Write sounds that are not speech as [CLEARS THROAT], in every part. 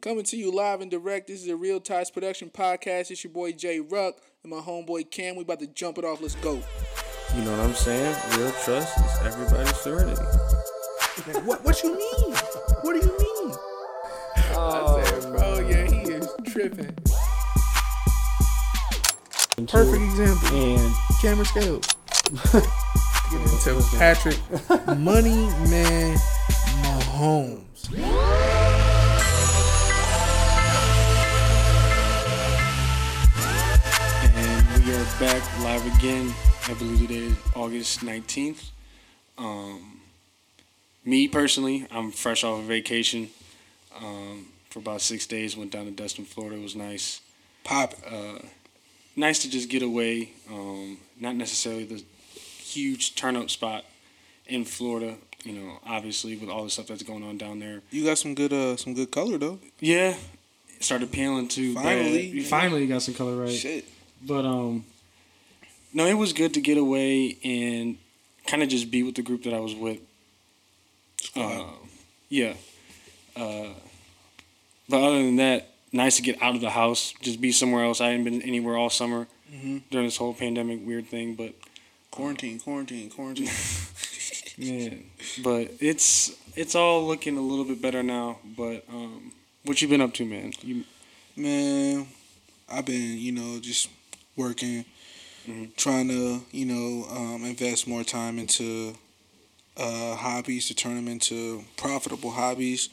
Coming to you live and direct. This is a Real Ties Production podcast. It's your boy Jay Ruck and my homeboy Cam. We about to jump it off. Let's go. You know what I'm saying? Real trust is everybody's serenity. what? What you mean? What do you mean? Oh, I said, oh, bro, yeah, he is tripping. Perfect example. And Cameron Scales. Get into Patrick Money Man Mahomes. Are back live again. I believe today is August 19th. Um, me personally, I'm fresh off of vacation um, for about six days. Went down to Destin, Florida. It was nice. Pop. Uh, nice to just get away. Um, not necessarily the huge turnout spot in Florida. You know, obviously with all the stuff that's going on down there. You got some good uh some good color though. Yeah, started peeling too. Finally. bad. finally got some color right. Shit. But um, no, it was good to get away and kind of just be with the group that I was with. Uh, yeah. Uh, but other than that, nice to get out of the house, just be somewhere else. I hadn't been anywhere all summer Mhm. during this whole pandemic weird thing, but Quarantine, quarantine, quarantine. [LAUGHS] yeah, but it's it's all looking a little bit better now. But um, what you been up to, man? You Man, I've been, you know, just working, Mhm. trying to, you know, um, invest more time into uh, hobbies to turn them into profitable hobbies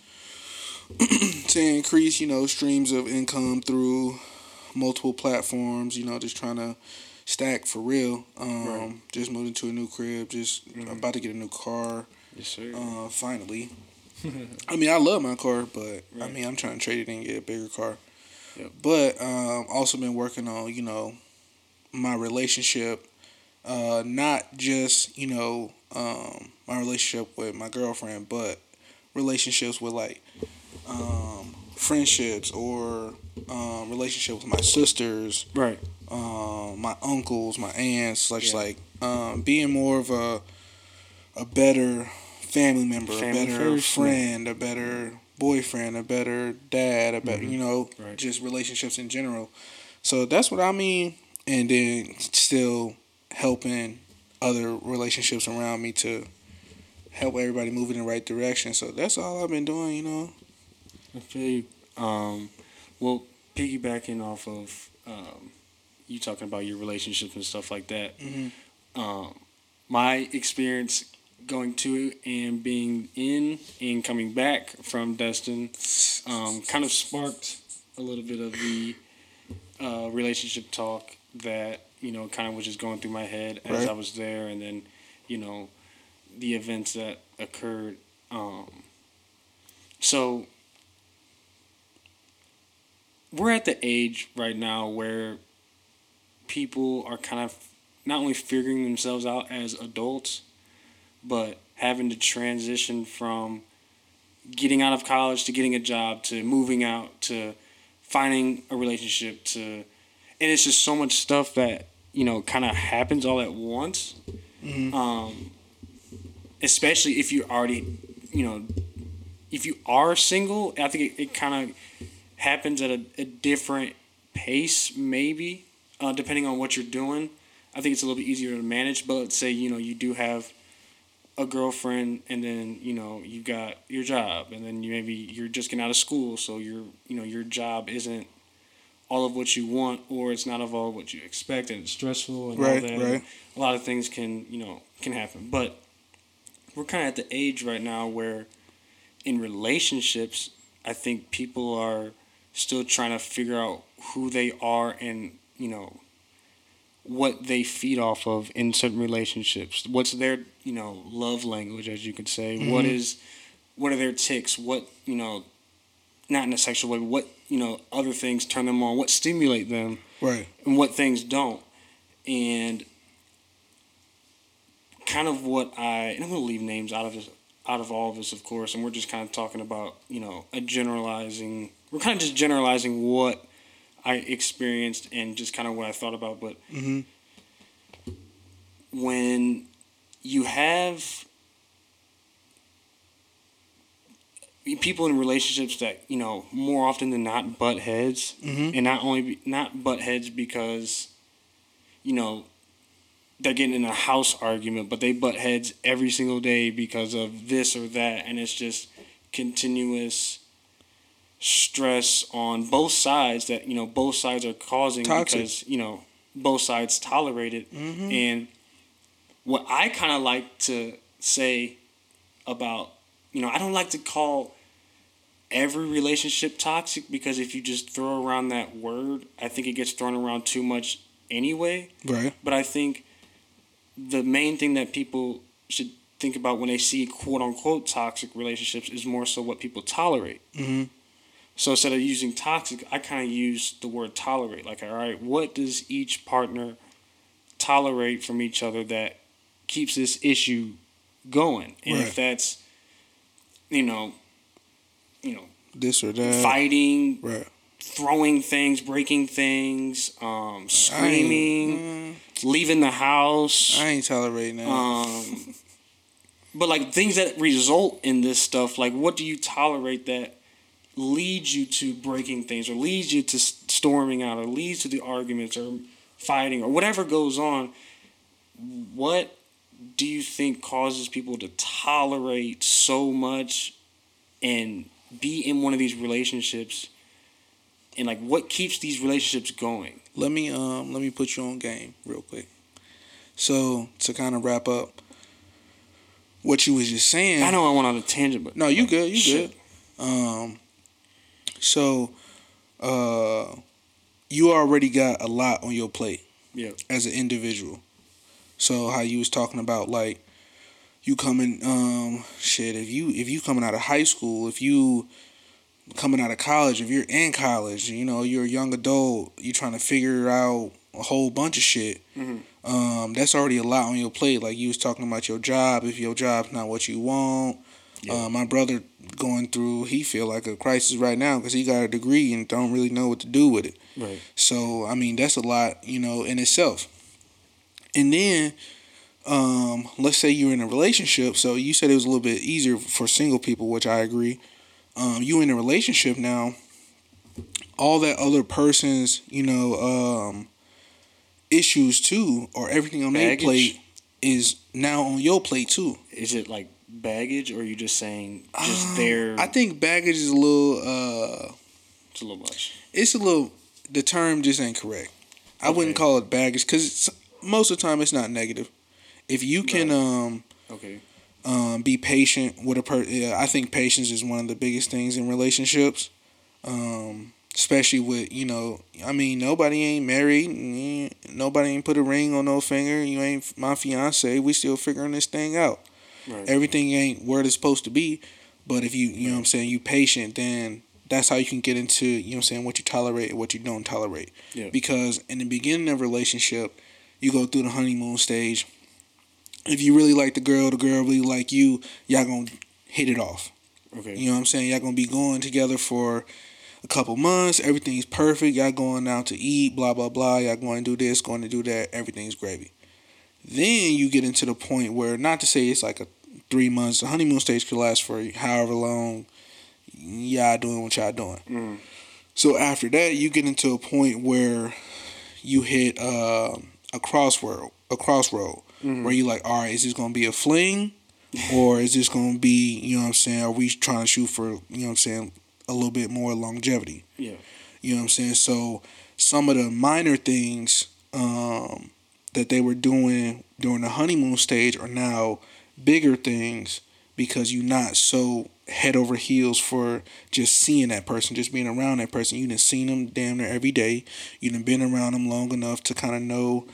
[CLEARS THROAT] to increase, you know, streams of income through multiple platforms. You know, just trying to stack for real. Um, Right. Just moved into a new crib. Just Mhm. about to get a new car. yes, sir. Uh, finally. [LAUGHS] I mean, I love my car, but I mean, I'm trying to trade it in and get a bigger car. Yep. But um, also been working on, you know, my relationship. Uh, not just you know um, my relationship with my girlfriend, but relationships with like um, friendships or um, relationship with my sisters, right. um, my uncles, my aunts, such Yeah. like um, being more of a a better family member, Family a better first, friend, a better boyfriend, a better dad, a better Mhm. you know, Right. just relationships in general. So that's what I mean, and then still helping other relationships around me to help everybody move in the right direction. So that's all I've been doing, you know. I feel you. Um, well, piggybacking off of um, you talking about your relationships and stuff like that. Mhm. Um, my experience going to and being in and coming back from Destin um, kind of sparked a little bit of the uh, relationship talk that you know kind of was just going through my head as Right. I was there, and then you know the events that occurred. Um, so we're at the age right now where people are kind of not only figuring themselves out as adults, but having to transition from getting out of college to getting a job to moving out to finding a relationship to and it's just so much stuff that you know kind of happens all at once Mhm. um, especially if you're already you know if you are single i think it, it kind of happens at a, a different pace maybe uh, depending on what you're doing i think it's a little bit easier to manage but let's say you know you do have a girlfriend and then you know you got your job and then you maybe you're just getting out of school so your you know your job isn't all of what you want or it's not of all what you expect and it's stressful and all Right, that right. a lot of things can you know can happen but we're kind of at the age right now where in relationships i think people are still trying to figure out who they are and you know what they feed off of in certain relationships what's their you know love language as you could say what Mhm. is what are their ticks what you know not in a sexual way what you know other things turn them on what stimulate them Right. and what things don't. And kind of what I and I'm gonna leave names out of this out of all of this of course, and we're just kind of talking about, you know, a generalizing we're kind of just generalizing what I experienced and just kind of what I thought about, but hmm when you have people in relationships that you know more often than not butt heads, Mhm. and not only be, not butt heads because you know they're getting in a house argument, but they butt heads every single day because of this or that, and it's just continuous stress on both sides that you know both sides are causing Toxic. because you know both sides tolerate it Mhm. and what i kind of like to say about you know i don't like to call every relationship toxic because if you just throw around that word i think it gets thrown around too much anyway Right. but I think the main thing that people should think about when they see quote unquote toxic relationships is more so what people tolerate. hmm So instead of using toxic, I kind of use the word tolerate. Like, all right, what does each partner tolerate from each other that keeps this issue going? And Right. if that's, you know, you know, This or that. fighting, Right. throwing things, breaking things, um, screaming, mm, leaving the house. I ain't tolerating that. Um, but like things that result in this stuff, like what do you tolerate that leads you to breaking things, or leads you to storming out, or leads to the arguments, or fighting, or whatever goes on? What do you think causes people to tolerate so much and be in one of these relationships? And like, what keeps these relationships going? let me um let me put you on game real quick. So to kind of wrap up what you was just saying. I know I went on a tangent, but No, you like, good. You shit. good. Um. So, uh, you already got a lot on your plate. Yeah. As an individual. So how you was talking about like you coming um shit if you if you coming out of high school if you coming out of college if you're in college you know you're a young adult you're trying to figure out a whole bunch of shit Mhm. um that's already a lot on your plate like you was talking about your job if your job's not what you want Yeah. uh, my brother going through he feel like a crisis right now because he got a degree and don't really know what to do with it Right. so I mean that's a lot, you know, in itself. And then, um, let's say you're in a relationship. So you said it was a little bit easier for single people, which I agree. Um, you in a relationship now. All that other person's, you know, um, issues too, or everything on their plate is now on your plate too. Is it like baggage, or are you just saying just Um, their? I think baggage is a little. Uh, it's a little much. it's a little the term just ain't correct. I wouldn't call it baggage because most of the time it's not negative. If you can Right. um Okay. um be patient with a person, yeah, I think patience is one of the biggest things in relationships. Um, especially with you know, I mean, nobody ain't married, nobody ain't put a ring on no finger. You ain't my fiance. We still figuring this thing out Right. everything ain't where it's supposed to be. But if you you know what I'm saying, you patient, then that's how you can get into, you know what I'm saying, what you tolerate and what you don't tolerate. Yeah. Because in the beginning of a relationship, you go through the honeymoon stage. If you really like the girl, the girl really like you, y'all gonna hit it off. okay. You know what I'm saying? Y'all gonna be going together for a couple months. Everything's perfect. Y'all going out to eat, blah blah blah. Y'all going to do this, going to do that. Everything's gravy. Then you get into the point where, not to say it's like a three months. The honeymoon stage could last for however long. Y'all doing what y'all doing. Mm. So after that, you get into a point where you hit uh, a crossroad. A crossroad Mhm. where you like, all right, is this gonna be a fling, or is this gonna be, you know what I'm saying? Are we trying to shoot for, you know what I'm saying, a little bit more longevity? Yeah. You know what I'm saying? So some of the minor things um, that they were doing during the honeymoon stage are now bigger things because you're not so head over heels for just seeing that person, just being around that person. You done seen them damn near every day. You done been around them long enough to kind of know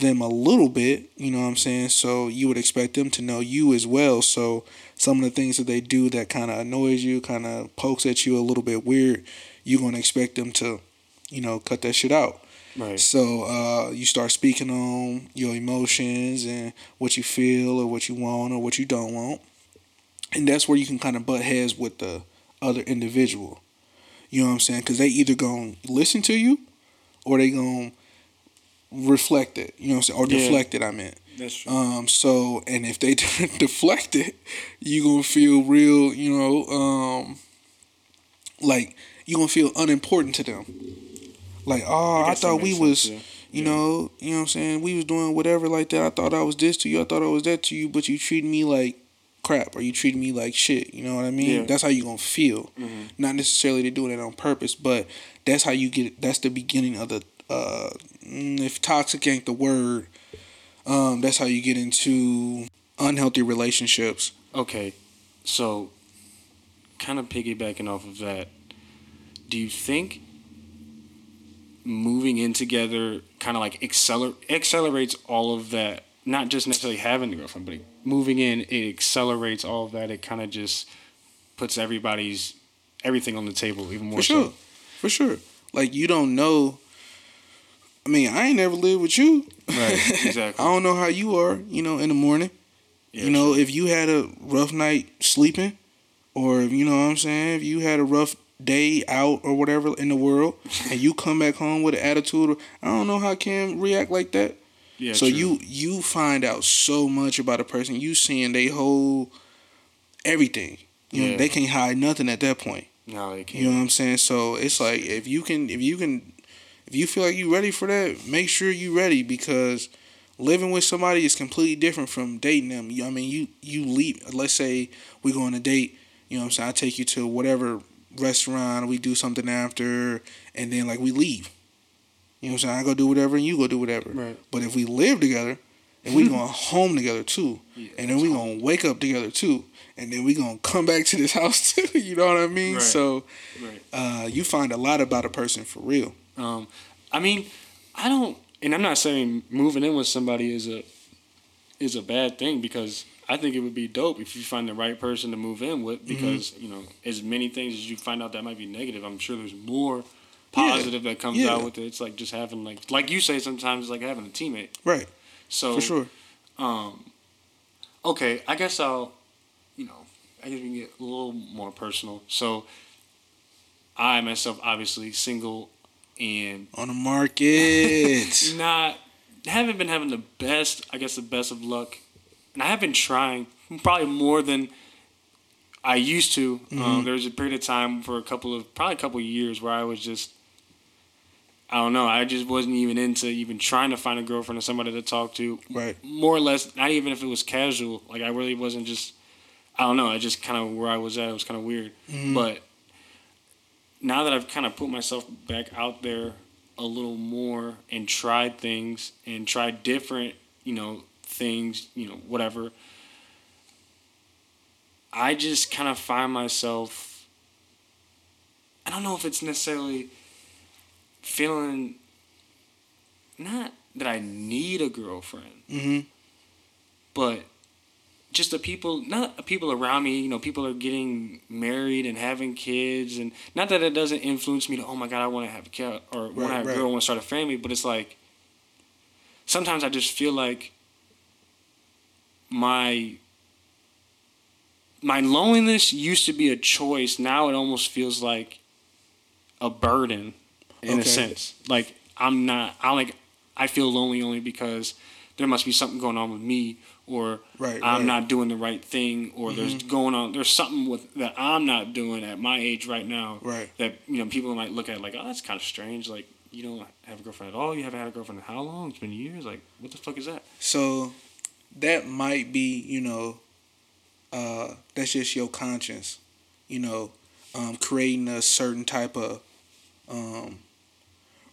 them a little bit. You know what I'm saying? So you would expect them to know you as well. So some of the things that they do that kind of annoys you, kind of pokes at you a little bit weird, you're gonna expect them to, you know, cut that shit out. Right. So uh, you start speaking on your emotions and what you feel or what you want or what you don't want, and that's where you can kind of butt heads with the other individual. You know what I'm saying? Because they either gonna listen to you, or they gonna reflect it. You know what I'm saying? Or Yeah. deflect it. I meant. That's true. Um, so and if they [LAUGHS] deflect it, you gonna feel real, you know, um, like you gonna feel unimportant to them. Like, oh, I, that thought we was, sense, you yeah. know, you know what I'm saying. We was doing whatever like that. I thought I was this to you. I thought I was that to you, but you treated me like crap, or you treated me like shit. You know what I mean? Yeah. That's how you gonna feel. Mhm. Not necessarily to doing it on purpose, but that's how you get. That's the beginning of the. Uh, mm, if toxic ain't the word, um, that's how you get into unhealthy relationships. Okay, so kind of piggybacking off of that, do you think moving in together kind of like acceler- accelerates all of that? Not just necessarily having the girlfriend, but moving in, it accelerates all of that. It kind of just puts everybody's everything on the table even more For sure. so. For sure. Like you don't know. I mean, I ain't never lived with you. Right, [LAUGHS] exactly. I don't know how you are. You know, in the morning. Yeah, you know, sure. if you had a rough night sleeping, or you know what I'm saying, if you had a rough day out or whatever in the world, [LAUGHS] and you come back home with an attitude, I don't know how Kim react like that. yeah, so true. you you find out so much about a person. You seeing they whole everything. You know, Yeah. they can't hide nothing at that point. no, they can't. You know what I'm saying? So it's like if you can if you can if you feel like you're ready for that, make sure you're ready because living with somebody is completely different from dating them. I mean, you you leave. Let's say we go on a date. You know what I'm saying? I take you to whatever restaurant. We do something after, and then like we leave. You know what I'm saying? I go do whatever, and you go do whatever. Right. But if we live together, and we [LAUGHS] going home together too, Yeah, and then we gonna wake up together too, and then we gonna come back to this [LAUGHS] house too. [LAUGHS] You know what I mean? Right. So Right. uh, you find a lot about a person for real. Um, I mean, I don't, and I'm not saying moving in with somebody is a is a bad thing because I think it would be dope if you find the right person to move in with Mm-hmm. because you know as many things as you find out that might be negative, I'm sure there's more Yeah. positive that comes Yeah. out with it. It's like just having like like you say sometimes it's like having a teammate. Right. So For sure. um, okay, I guess I'll, you know, I guess we can get a little more personal. So, I myself, obviously single and On the market. [LAUGHS] not haven't been having the best, I guess, the best of luck, and I have been trying probably more than I used to. Um, there was a period of time for a couple of probably a couple of years where I was just. I don't know. I just wasn't even into even trying to find a girlfriend or somebody to talk to right. more or less, not even if it was casual. Like I really wasn't just. I don't know. I just kind of where I was at. It was kind of weird. But now that I've kind of put myself back out there a little more and tried things and tried different, you know, things, you know, whatever. I just kind of find myself. I don't know if it's necessarily feeling. Not that I need a girlfriend hmm but just the people not the people around me you know people are getting married and having kids and not that it doesn't influence me to oh my god i want to have a kid or want to Right, have a girl want to start a family but it's like sometimes i just feel like my my loneliness used to be a choice. Now it almost feels like a burden in a sense. Like i'm not i like i feel lonely only because there must be something going on with me or Right, i'm right. Mm-hmm. not doing the right thing or there's going on there's something with that i'm not doing at my age right now Right. that you know people might look at like oh that's kind of strange like you don't have a girlfriend at all you haven't had a girlfriend in how long it's been years like what the fuck is that So that might be, you know, uh, that's just your conscience, you know, um, creating a certain type of um,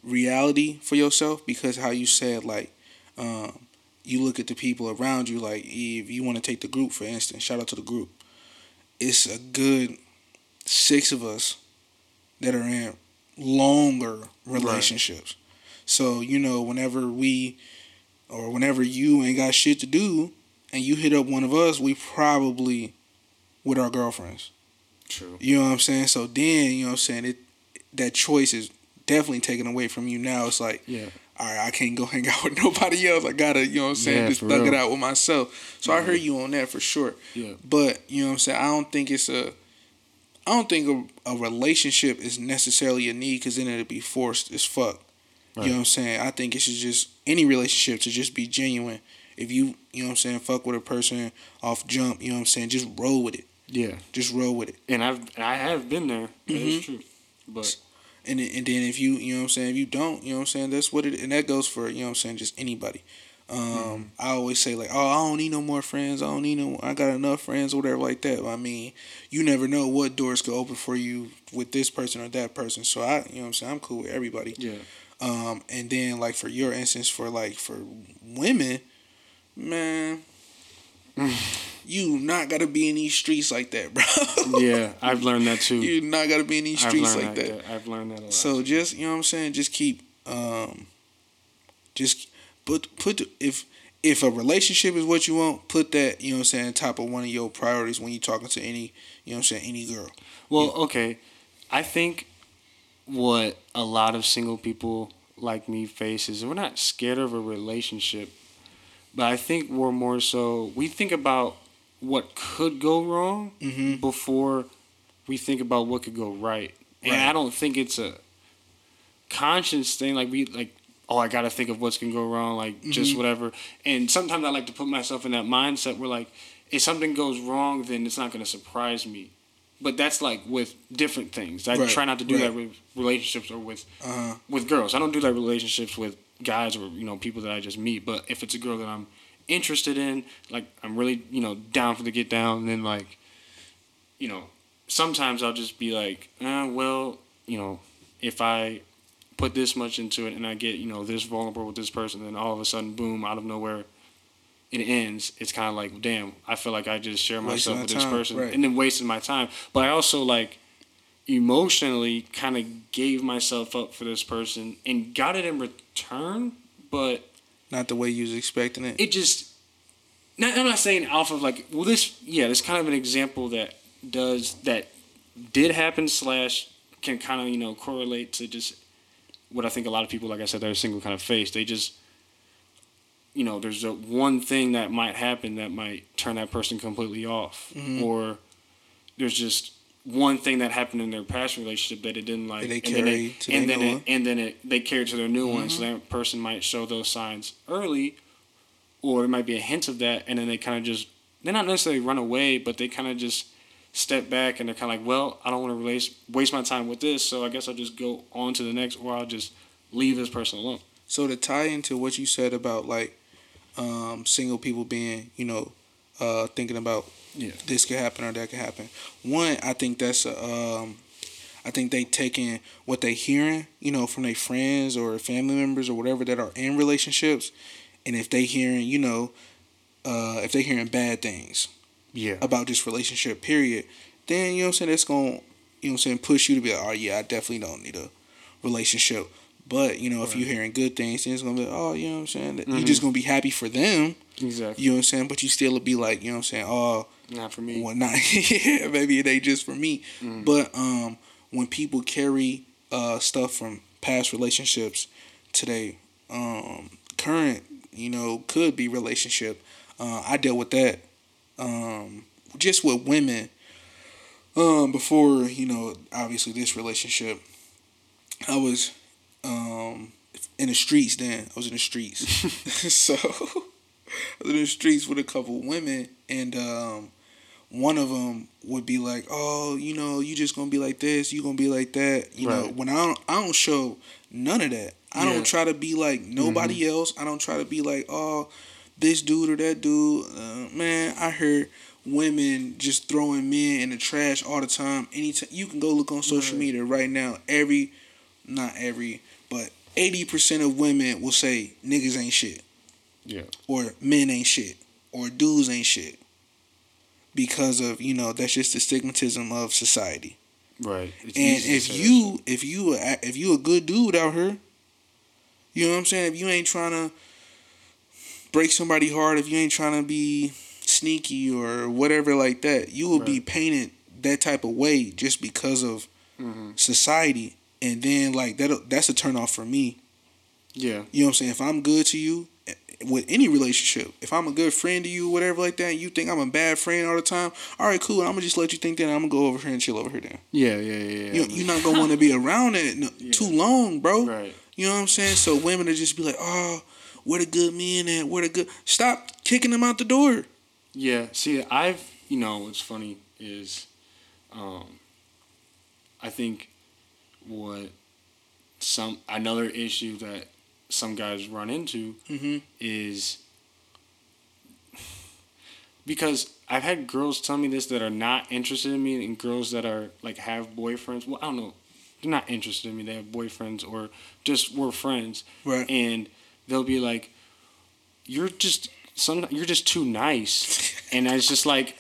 reality for yourself because how you said like um, you look at the people around you like if you want to take the group for instance shout out to the group. It's a good six of us that are in longer relationships. So you know whenever we or whenever you ain't got shit to do and you hit up one of us we probably with our girlfriends. True. You know what I'm saying? So then, you know what I'm saying, it that choice is definitely taken away from you. Now. It's like, yeah all right, I can't go hang [LAUGHS] out with nobody else. I gotta, you know what I'm saying, Yeah, just thug it real. Mm-hmm. out with myself. So I heard you on that for sure. yeah But, you know what I'm saying, I don't think it's a I don't think a, a relationship is necessarily a need because then it'd be forced as fuck. Right. You know what I'm saying? I think it should just any relationship to just be genuine if you you know what I'm saying fuck with a person off jump, you know what I'm saying, just roll with it. Yeah, Just roll with it. and I've I have been there. That is Mhm. true. But And then, and then if you you know what I'm saying, if you don't, you know what I'm saying, that's what it and that goes for, you know what I'm saying, just anybody. Um, Mm-hmm. I always say like, oh, I don't need no more friends. I don't need no. I got enough friends, or whatever like that. I mean, you never know what doors could open for you with this person or that person. So I, you know, what I'm saying, I'm cool with everybody. yeah, Um, and then like for your instance, for like for women, man, [LAUGHS] you not gotta be in these streets like that, bro. [LAUGHS] yeah, I've learned that too. you not gotta be in these streets like that. that. yeah, I've learned that a lot. So just you know what I'm saying, just keep um just put put if if a relationship is what you want, put that, you know what I'm saying, top of one of your priorities when you're talking to any, you know what I'm saying, any girl. Well, okay. I think what a lot of single people like me face is we're not scared of a relationship, but I think we're more so we think about what could go wrong Mhm. before we think about what could go right. And I don't think it's a conscious thing like we like oh I got to think of what's to go wrong like just Mm-hmm. whatever. And sometimes I like to put myself in that mindset where like if something goes wrong then it's not going to surprise me. But that's like with different things. I Right, try not to do that with relationships or with Uh-huh. with girls. I don't do that relationships with guys or you know people that I just meet. But if it's a girl that I'm interested in, like I'm really you know down for the get down, and then like you know sometimes I'll just be like, uh, well, you know, if I put this much into it and I get you know this vulnerable with this person, then all of a sudden, boom, out of nowhere. It ends. It's kind of like, damn. I feel like I just share myself my with this time, person, right. and then wasting my time. But I also like emotionally kind of gave myself up for this person and got it in return, but Not the way you was expecting it. it just not, I'm not saying off of like well this yeah this kind of an example that does that did happen slash can kind of you know correlate to just what I think a lot of people like I said that are single kind of face they just you know there's a one thing that might happen that might turn that person completely off Mhm. or there's just one thing that happened in their past relationship that it didn't like That they and then carry it, to and then it, and then it they carry to their new one so Mhm. that person might show those signs early or it might be a hint of that, and then they kind of just they're not necessarily run away, but they kind of just step back and they're kind of like, well, I don't want to waste waste my time with this, so I guess I'll just go on to the next, or I'll just leave this person alone. So to tie into what you said about like um, single people being, you know, uh, thinking about Yeah. this could happen or that could happen. One, I think that's um, I think they taking what they hearing, you know, from their friends or family members or whatever that are in relationships, and if they hearing, you know, uh, if they hearing bad things Yeah. about this relationship, period, then you know what I'm saying that's gonna, you know what I'm saying, push you to be like, oh yeah, I definitely don't need a relationship. But you know, if you're hearing good things, then it's gonna be, oh, you know what I'm saying. You're Mhm. just gonna be happy for them. Exactly. You know what I'm saying. But you still be like, you know what I'm saying. Oh, Not for me. well, not [LAUGHS] yeah, maybe it ain't just for me. Mm. But um, when people carry uh stuff from past relationships to their um current, you know, could be relationship. Uh, I dealt with that um just with women um before you know obviously this relationship. I was um in the streets then. I was in the streets, [LAUGHS] [LAUGHS] so [LAUGHS] I was in the streets with a couple women and um one of them would be like, "Oh, you know, you just gonna be like this, you gonna be like that." You know, when I don't, I don't show none of that. I Yeah. don't try to be like nobody else. I don't try to be like, "Oh, this dude or that dude." Uh, man, I heard women just throwing men in the trash all the time. Anytime you can go look on social Right. media right now. Every, not every, but eighty percent of women will say niggas ain't shit Yeah. or men ain't shit or dudes ain't shit because of you know that's just the stigmatism of society Right. It's and if you if you a- if you a good dude out here you know what i'm saying if you ain't trying to break somebody hard, if you ain't trying to be sneaky or whatever like that you will be painted that type of way just because of. Mhm. society and then like that that's a turn off for me Yeah. you know what I'm saying? If I'm good to you eh, with any relationship, if I'm a good friend to you, whatever like that, and you think I'm a bad friend all the time, all right, cool. I'm gonna just let you think that. I'm gonna go over here and chill over here. Then Yeah. Yeah. Yeah. yeah. you, you're not gonna want to be around it no, [LAUGHS] Yeah. too long, bro. Right. You know what I'm saying? So women will just be like, oh, where the good men at? Where the good? Stop kicking them out the door. Yeah. See, I've you know what's funny is, um, I think what some another issue that some guys run into Mm-hmm. is because I've had girls tell me this that are not interested in me, and girls that are like have boyfriends. Well, I don't know, they're not interested in me. They have boyfriends or just we're friends, Right. and they'll be like, "You're just some. You're just too nice," [LAUGHS] and it's just like,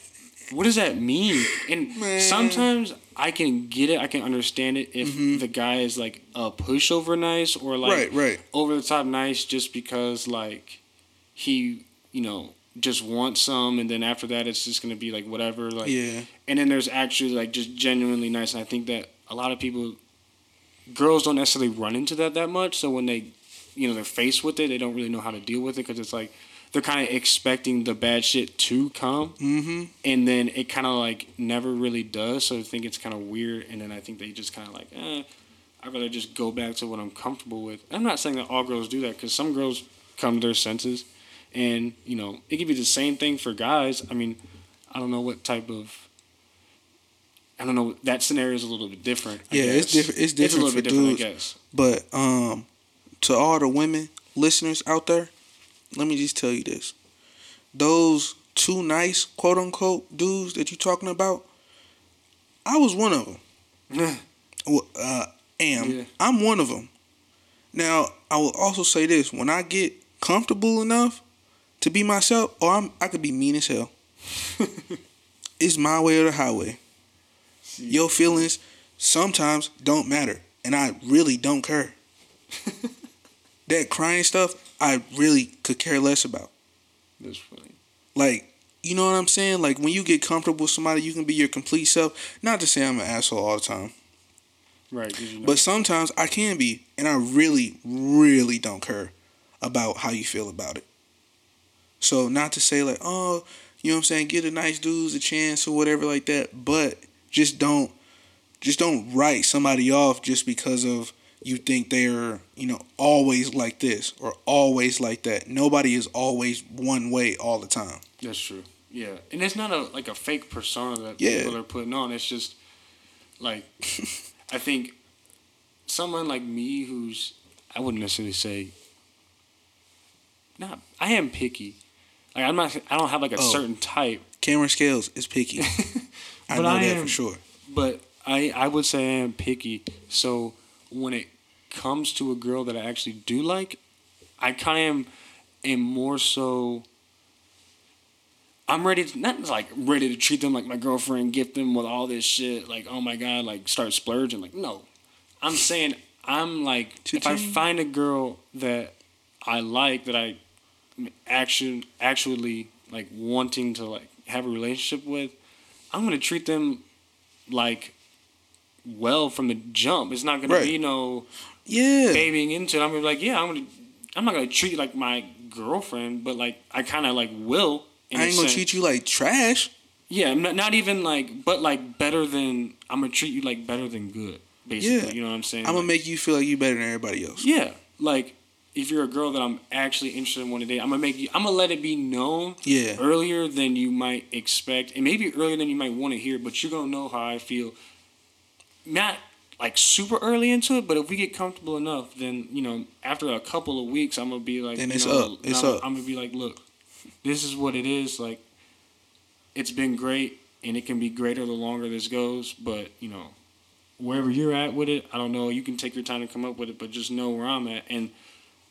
what does that mean? And Man. sometimes I can get it. I can understand it if mm-hmm. the guy is like a pushover nice or like right, right. over the top nice just because like he you know just wants some and then after that it's just gonna be like whatever like Yeah. and then there's actually like just genuinely nice and I think that a lot of people girls don't necessarily run into that that much so when they you know they're faced with it they don't really know how to deal with it because it's like they're kind of expecting the bad shit to come Mm-hmm. and then it kind of like never really does. So I think it's kind of weird, and then I think they just kind of like, eh, I'd rather just go back to what I'm comfortable with. I'm not saying that all girls do that because some girls come to their senses, and you know it could be the same thing for guys. I mean, I don't know what type of. I don't know. That scenario is a little bit different. I Yeah, it's guess. different- it's a different little bit different, dudes. I guess. But um, to all the women listeners out there, let me just tell you this: those two nice, quote unquote, dudes that you're talking about, I was one of them. Well, uh, am Yeah. I'm one of them. Now, I will also say this: when I get comfortable enough to be myself, or I'm, I could be mean as hell. [LAUGHS] it's my way or the highway. Your feelings sometimes don't matter, and I really don't care. [LAUGHS] that crying stuff, I really could care less about. That's funny. Like, you know what I'm saying? Like when you get comfortable with somebody, you can be your complete self. Not to say I'm an asshole all the time, Right. you know, but sometimes I can be, and I really, really don't care about how you feel about it. So not to say like, oh, you know what I'm saying, give the nice dudes a chance or whatever like that, but just don't just don't write somebody off just because of you think they're, you know, always like this or always like that. Nobody is always one way all the time. That's true. Yeah, and it's not a like a fake persona that Yeah. people are putting on. It's just like [LAUGHS] I think someone like me who's I wouldn't necessarily say not I am picky. Like I'm not I don't have like a Oh. certain type, Cameron Scales is picky. [LAUGHS] I But know I that am- for sure. but I I would say I am picky. So when it comes to a girl that I actually do like, I kind of am am more so. I'm ready to not like ready to treat them like my girlfriend, gift them with all this shit, like oh my god, like start splurging. Like no, I'm saying I'm like if I find a girl that I like that I actually actually like wanting to like have a relationship with, I'm gonna treat them like well from the jump. It's not gonna Right. be no Yeah. babying into it. I'm gonna be like, yeah, I'm gonna I'm not gonna treat you like my girlfriend, but like I kinda like will. I ain't gonna sense. treat you like trash. Yeah, I'm not, not even like but like better than I'm gonna treat you like better than good. Basically. Yeah. You know what I'm saying? I'm gonna make you feel like you better than everybody else. Yeah. Like if you're a girl that I'm actually interested in one today, I'm gonna make you I'm gonna let it be known Yeah. earlier than you might expect, and maybe earlier than you might want to hear. But you're gonna know how I feel. Not like super early into it, but if we get comfortable enough, then you know after a couple of weeks, I'm gonna be like, Then you it's know, up. It's I'm, up. I'm gonna be like, look, this is what it is. Like, it's been great, and it can be greater the longer this goes. But you know, wherever you're at with it, I don't know. You can take your time to come up with it, but just know where I'm at. And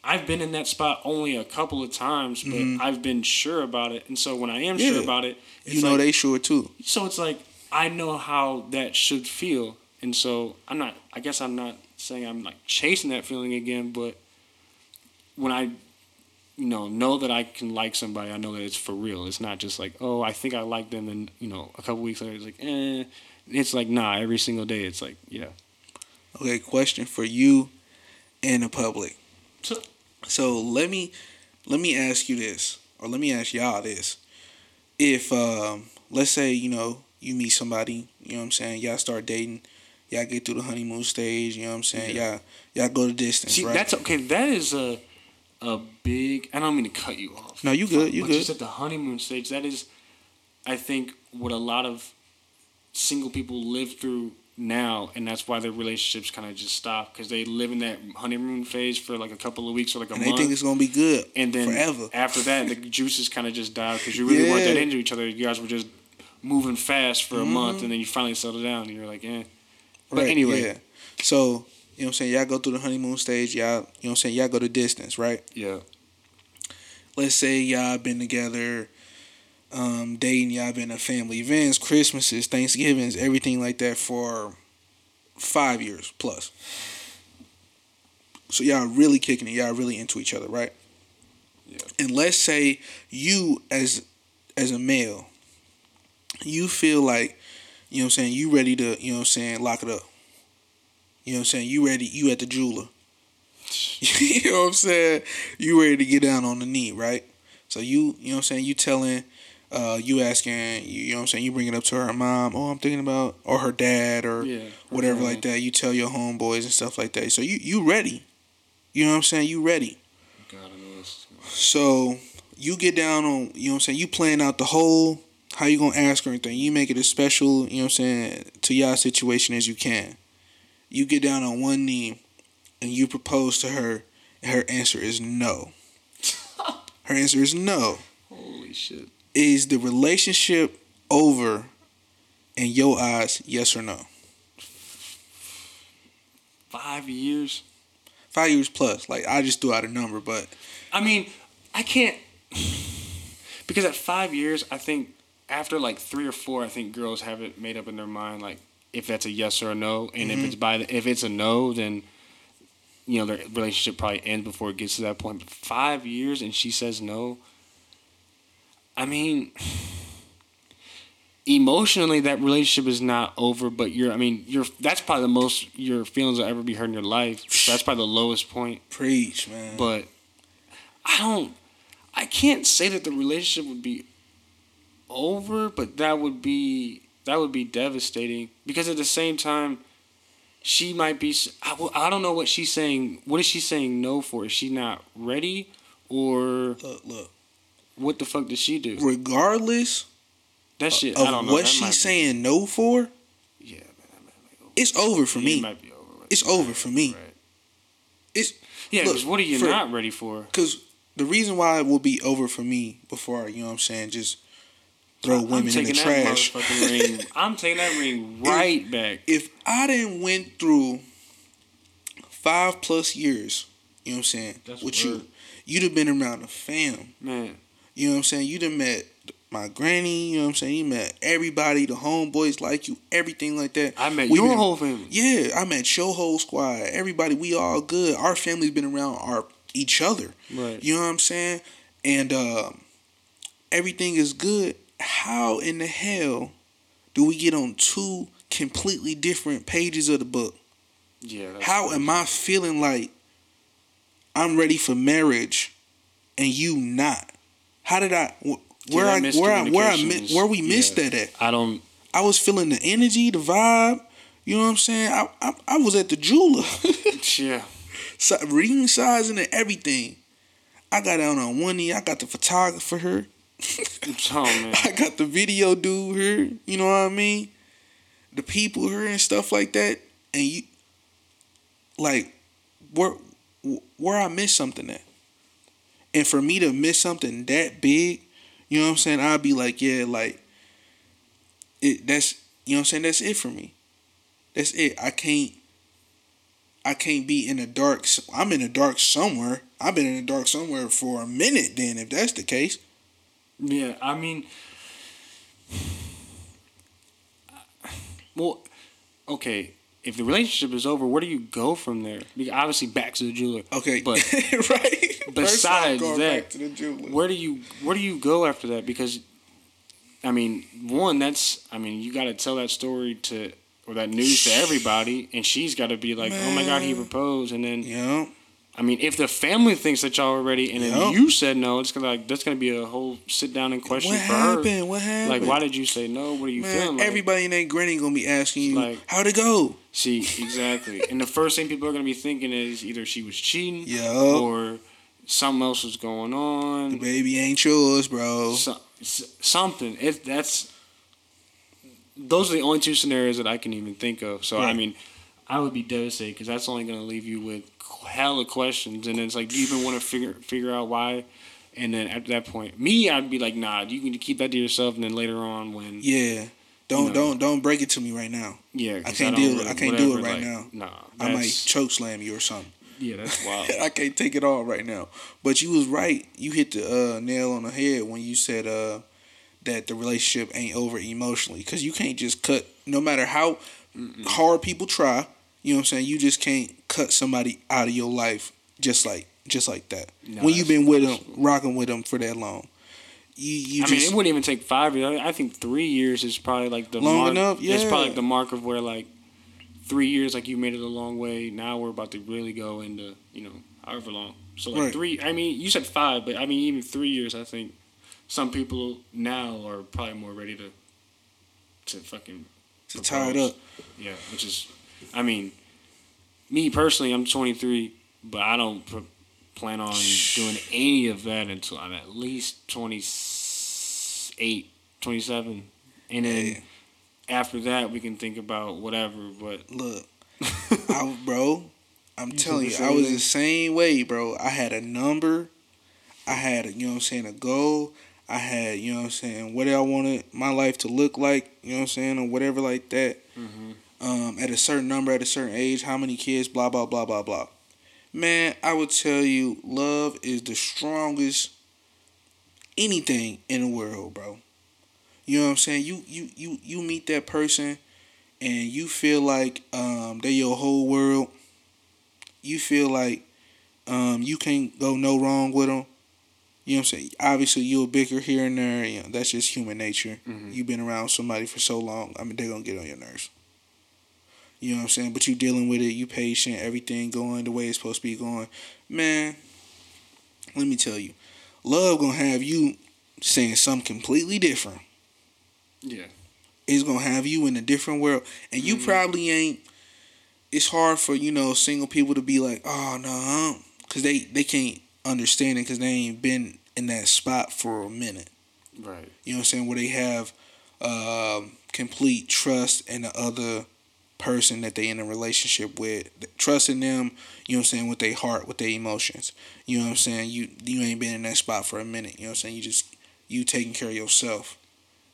I've been in that spot only a couple of times, but I've been sure about it. And so when I am sure Mm-hmm. About it, You know like, they sure too. so it's like I know how that should feel, and so I'm not. I guess I'm not saying I'm like chasing that feeling again, but when I, you know, know that I can like somebody, I know that it's for real. It's not just like, oh, I think I like them, and you know, a couple weeks later, it's like, eh. It's like nah. Every single day, it's like, yeah. Okay, question for you and the public. So- So let me let me ask you this, or let me ask y'all this. If um, let's say you know you meet somebody, you know what I'm saying, y'all start dating, y'all get through the honeymoon stage, you know what I'm saying, y'all y'all go the distance, See, right? that's okay. That is a a big. I don't mean to cut you off. No, you good. You good. But just at the honeymoon stage, that is, I think, what a lot of single people live through now, and that's why their relationships kind of just stop because they live in that honeymoon phase for like a couple of weeks or like a month. and they month. think it's gonna be good and then forever. after that, the [LAUGHS] juices kind of just die because you really weren't that into each other. You guys were just moving fast for a month, Mm-hmm. and then you finally settle down, and you're like, eh. But anyway, yeah. So, you know what I'm saying? Y'all go through the honeymoon stage, y'all, you know what I'm saying? Y'all go the distance, right? yeah, Let's say y'all been together, um, dating, y'all been at family events, Christmases, Thanksgivings, everything like that for five years plus. So y'all really kicking it, y'all really into each other, right? Yeah. And let's say you as as a male, you feel like, you know what I'm saying, you ready to, you know what I'm saying, lock it up. You know what I'm saying? You ready, you at the jeweler. [LAUGHS] you know what I'm saying? You ready to get down on the knee, right? So you, you know what I'm saying? You telling, uh, you asking, you, you know what I'm saying? You bring it up to her mom. Oh, I'm thinking about, or her dad, or yeah, whatever like that. You tell your homeboys and stuff like that. So you, you ready? You know what I'm saying? You ready? God, I know this. So you get down on, you know what I'm saying? You playing out the whole how you gonna ask her anything. You make it as special, you know what I'm saying, to y'all situation as you can. You get down on one knee and you propose to her, and her answer is no. [LAUGHS] Her answer is no. Holy shit. Is the relationship over in your eyes, yes or no? Five years. Five years plus. Like I just threw out a number, but I mean, I can't [SIGHS] because at five years, I think after like three or four, I think girls have it made up in their mind like if that's a yes or a no, and if it's mm-hmm. by the, if it's a no, then you know their relationship probably ends before it gets to that point. But five years and she says no. I mean, [SIGHS] emotionally, that relationship is not over. But you're, I mean, you're. That's probably the most your feelings will ever be hurt in your life. So [SIGHS] that's probably the lowest point. preach, man. But I don't. I can't say that the relationship would be over, but that would be that would be devastating because at the same time, she might be. I, I don't know what she's saying. What is she saying no for? Is she not ready, or look, look. what the fuck does she do? Regardless That shit. I of don't know. what she's saying no for, Yeah, man, that might be over. it's over for Yeah, me. It might be over. right It's over for me. Right. It's Yeah, Look, what are you for- not ready for? because the reason why it will be over for me before you know what I'm saying, just throw women in the taking trash. Ring. [LAUGHS] I'm taking that ring right back. If I didn't went through five plus years, you know what I'm saying, That's with you, you'd have been around the fam. Man, You know what I'm saying? You'd have met my granny. You know what I'm saying? You met everybody, the homeboys like you, everything like that. I met We your been- whole family. Yeah, I met your whole squad. Everybody, we all good. Our family's been around our each other. Right. You know what I'm saying? And um, everything is good. How in the hell do we get on two completely different pages of the book? Yeah. How am I feeling like I'm ready for marriage and you not? How did I? Where that I where I where I miscommunication mi- is- where we missed yeah. that at? I don't. I was feeling the energy, the vibe. You know what I'm saying? I I, I was at the jeweler. [LAUGHS] Yeah. Si- ring sizing and everything. I got down on one knee. I got the photographer [LAUGHS] Oh. I got the video dude here. You know what I mean? The people here and stuff like that. And you, like, where where I miss something at. And for me to miss something that big, you know what I'm saying? I'd be like, yeah, like, it. That's you know what I'm saying. That's it for me. That's it. I can't. I can't be in the dark. I'm in the dark somewhere. I've been in the dark somewhere for a minute. Then, if that's the case, Yeah. I mean. Well, okay. If the relationship is over, where do you go from there? Because obviously, back to the jeweler. Okay, But [LAUGHS] right. Besides that, back to the jeweler. where do you where do you go after that? Because, I mean, one that's I mean, you got to tell that story to or that news to everybody, and she's got to be like, oh my god, he proposed, and then yeah, I mean, if the family thinks that y'all are ready, and then you said no, it's gonna like that's gonna be a whole sit down and question what for her. happened? What happened? Like, why did you say no? What are you Man, feeling? Like? everybody in that granny gonna be asking you Like- how'd it go. See, [LAUGHS] exactly. and the first thing people are gonna be thinking is either she was cheating, Yeah. or something else was going on. The baby ain't yours, bro. So, something. It that's those are the only two scenarios that I can even think of. So I mean, I would be devastated because that's only going to leave you with hella questions, and it's like, do you even want to figure figure out why? And then at that point, me, I'd be like, nah, you can keep that to yourself, and then later on, when Yeah. Don't know. don't don't break it to me right now. yeah, I can't don't deal- I can't do it right like, now. Nah, I might choke slam you or something. Yeah, that's [LAUGHS] wild. I can't take it all right now. But you was right. You hit the uh, nail on the head when you said uh, that the relationship ain't over emotionally because you can't just cut. No matter how hard people try, you know what I'm saying. You just can't cut somebody out of your life just like just like that. No, when you've been with them, rocking with them for that long, you you I just mean, it wouldn't even take five years. I think three years is probably like the Long mark. enough? It's probably like the mark of where like three years, like you made it a long way. Now we're about to really go into you know however long. So like Right. three. I mean, you said five, but I mean even three years. I think some people now are probably more ready to to fucking to tie it up. Yeah, which is, I mean, me personally, I'm 23, but I don't pr- plan on doing any of that until I'm at least 28, 27. And then Hey. after that, we can think about whatever, but. Look, [LAUGHS] I, bro, I'm You telling you, I was thing? the same way, bro. I had a number, I had, a, you know what I'm saying, a goal. I had, you know what I'm saying, what I wanted my life to look like, you know what I'm saying, or whatever like that. Mm-hmm. Um, at a certain number, at a certain age, how many kids, blah, blah, blah, blah, blah. Man, I would tell you, love is the strongest anything in the world, bro. You know what I'm saying? You you you you meet that person and you feel like um they're your whole world. You feel like um you can't go no wrong with them. You know what I'm saying? Obviously, you'll bicker here and there. You know, that's just human nature. Mhm. You've been around somebody for so long. I mean, they're gonna get on your nerves. You know what I'm saying? But you dealing with it. You patient. Everything going the way it's supposed to be going. Man, let me tell you, love gonna have you saying something completely different. Yeah. It's gonna have you in a different world, and you Mhm. probably ain't. It's hard for you know single people to be like, oh no, because they they can't understand it because they ain't been in that spot for a minute. Right. You know what I'm saying? Where they have um, complete trust in the other person that they in a relationship with, trusting them. You know what I'm saying with their heart, with their emotions. You know what I'm saying? You you ain't been in that spot for a minute. You know what I'm saying? You just you taking care of yourself.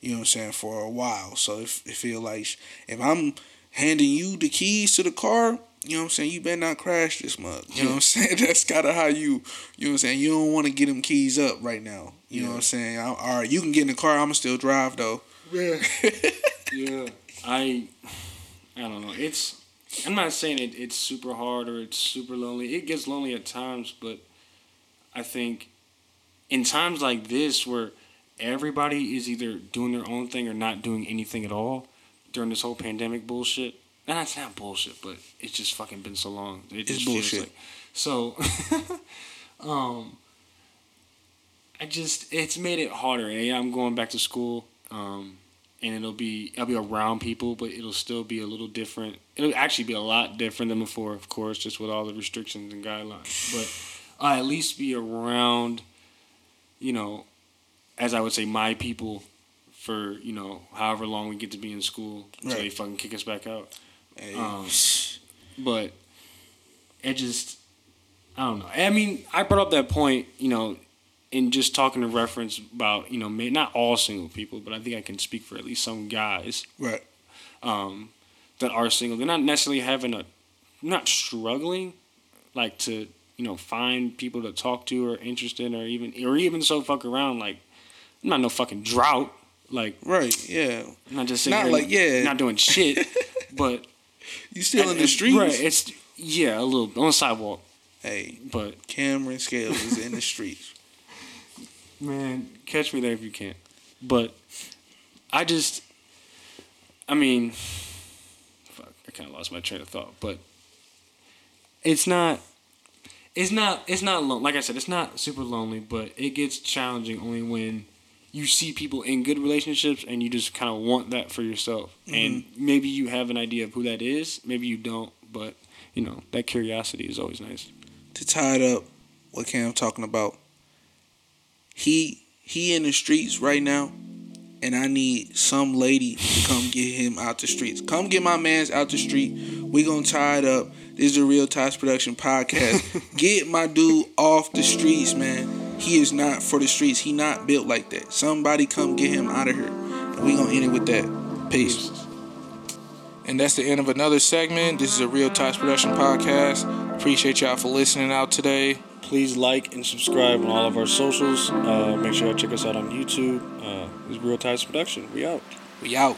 You know what I'm saying for a while. So if it feel like if I'm handing you the keys to the car. You know what I'm saying? You better not crash this mug. You know what I'm saying? [LAUGHS] That's kind of how you, you know what I'm saying? You don't want to get them keys up right now. You know Yeah. what I'm saying? I, all right, you can get in the car. I'm going to still drive, though. Yeah. [LAUGHS] yeah. I I don't know. It's I'm not saying it, it's super hard or it's super lonely. It gets lonely at times, but I think in times like this where everybody is either doing their own thing or not doing anything at all during this whole pandemic bullshit. And that's not bullshit, but it's just fucking been so long. It It's bullshit. Like, so, [LAUGHS] um, I just it's made it harder. And yeah, I'm going back to school, um, and it'll be I'll be around people, but it'll still be a little different. It'll actually be a lot different than before, of course, just with all the restrictions and guidelines. But I'll at least be around, you know, as I would say, my people for you know however long we get to be in school until Right. they fucking kick us back out. Hey, Um, but it just I don't know. I mean, I brought up that point, you know, in just talking to reference about you know, not all single people, but I think I can speak for at least some guys right. um, that are single. They're not necessarily having a, not struggling, like to you know find people to talk to or interested or even or even so fuck around. Like, I'm not no fucking drought. Like, Right, yeah. I'm not just sitting Not here like- yeah. not doing shit, [LAUGHS] but You still in the and- streets? Right. It's yeah, a little on the sidewalk, Hey, but Cameron Scales is in the streets. Man, catch me there if you can't. But I just, I mean, fuck, I kind of lost my train of thought. But it's not, it's not, it's not lon- like I said, it's not super lonely, but it gets challenging only when you see people in good relationships and you just kind of want that for yourself. Mm-hmm. And maybe you have an idea of who that is, maybe you don't, but you know that curiosity is always nice. to tie it up, what Cam talking about. He he in the streets right now, and I need some lady to come get him out the streets. Come get my man's out the street. We gonna tie it up. This is a Real Ties Production podcast. [LAUGHS] get my dude off the streets, man. He is not for the streets. He not built like that. Somebody come get him out of here. And we gonna end it with that. Peace. And that's the end of another segment. This is a Real Ties Production podcast. Appreciate y'all for listening out today. Please like and subscribe on all of our socials. Uh, make sure you check us out on YouTube. Uh, this is Real Ties Production. We out. We out.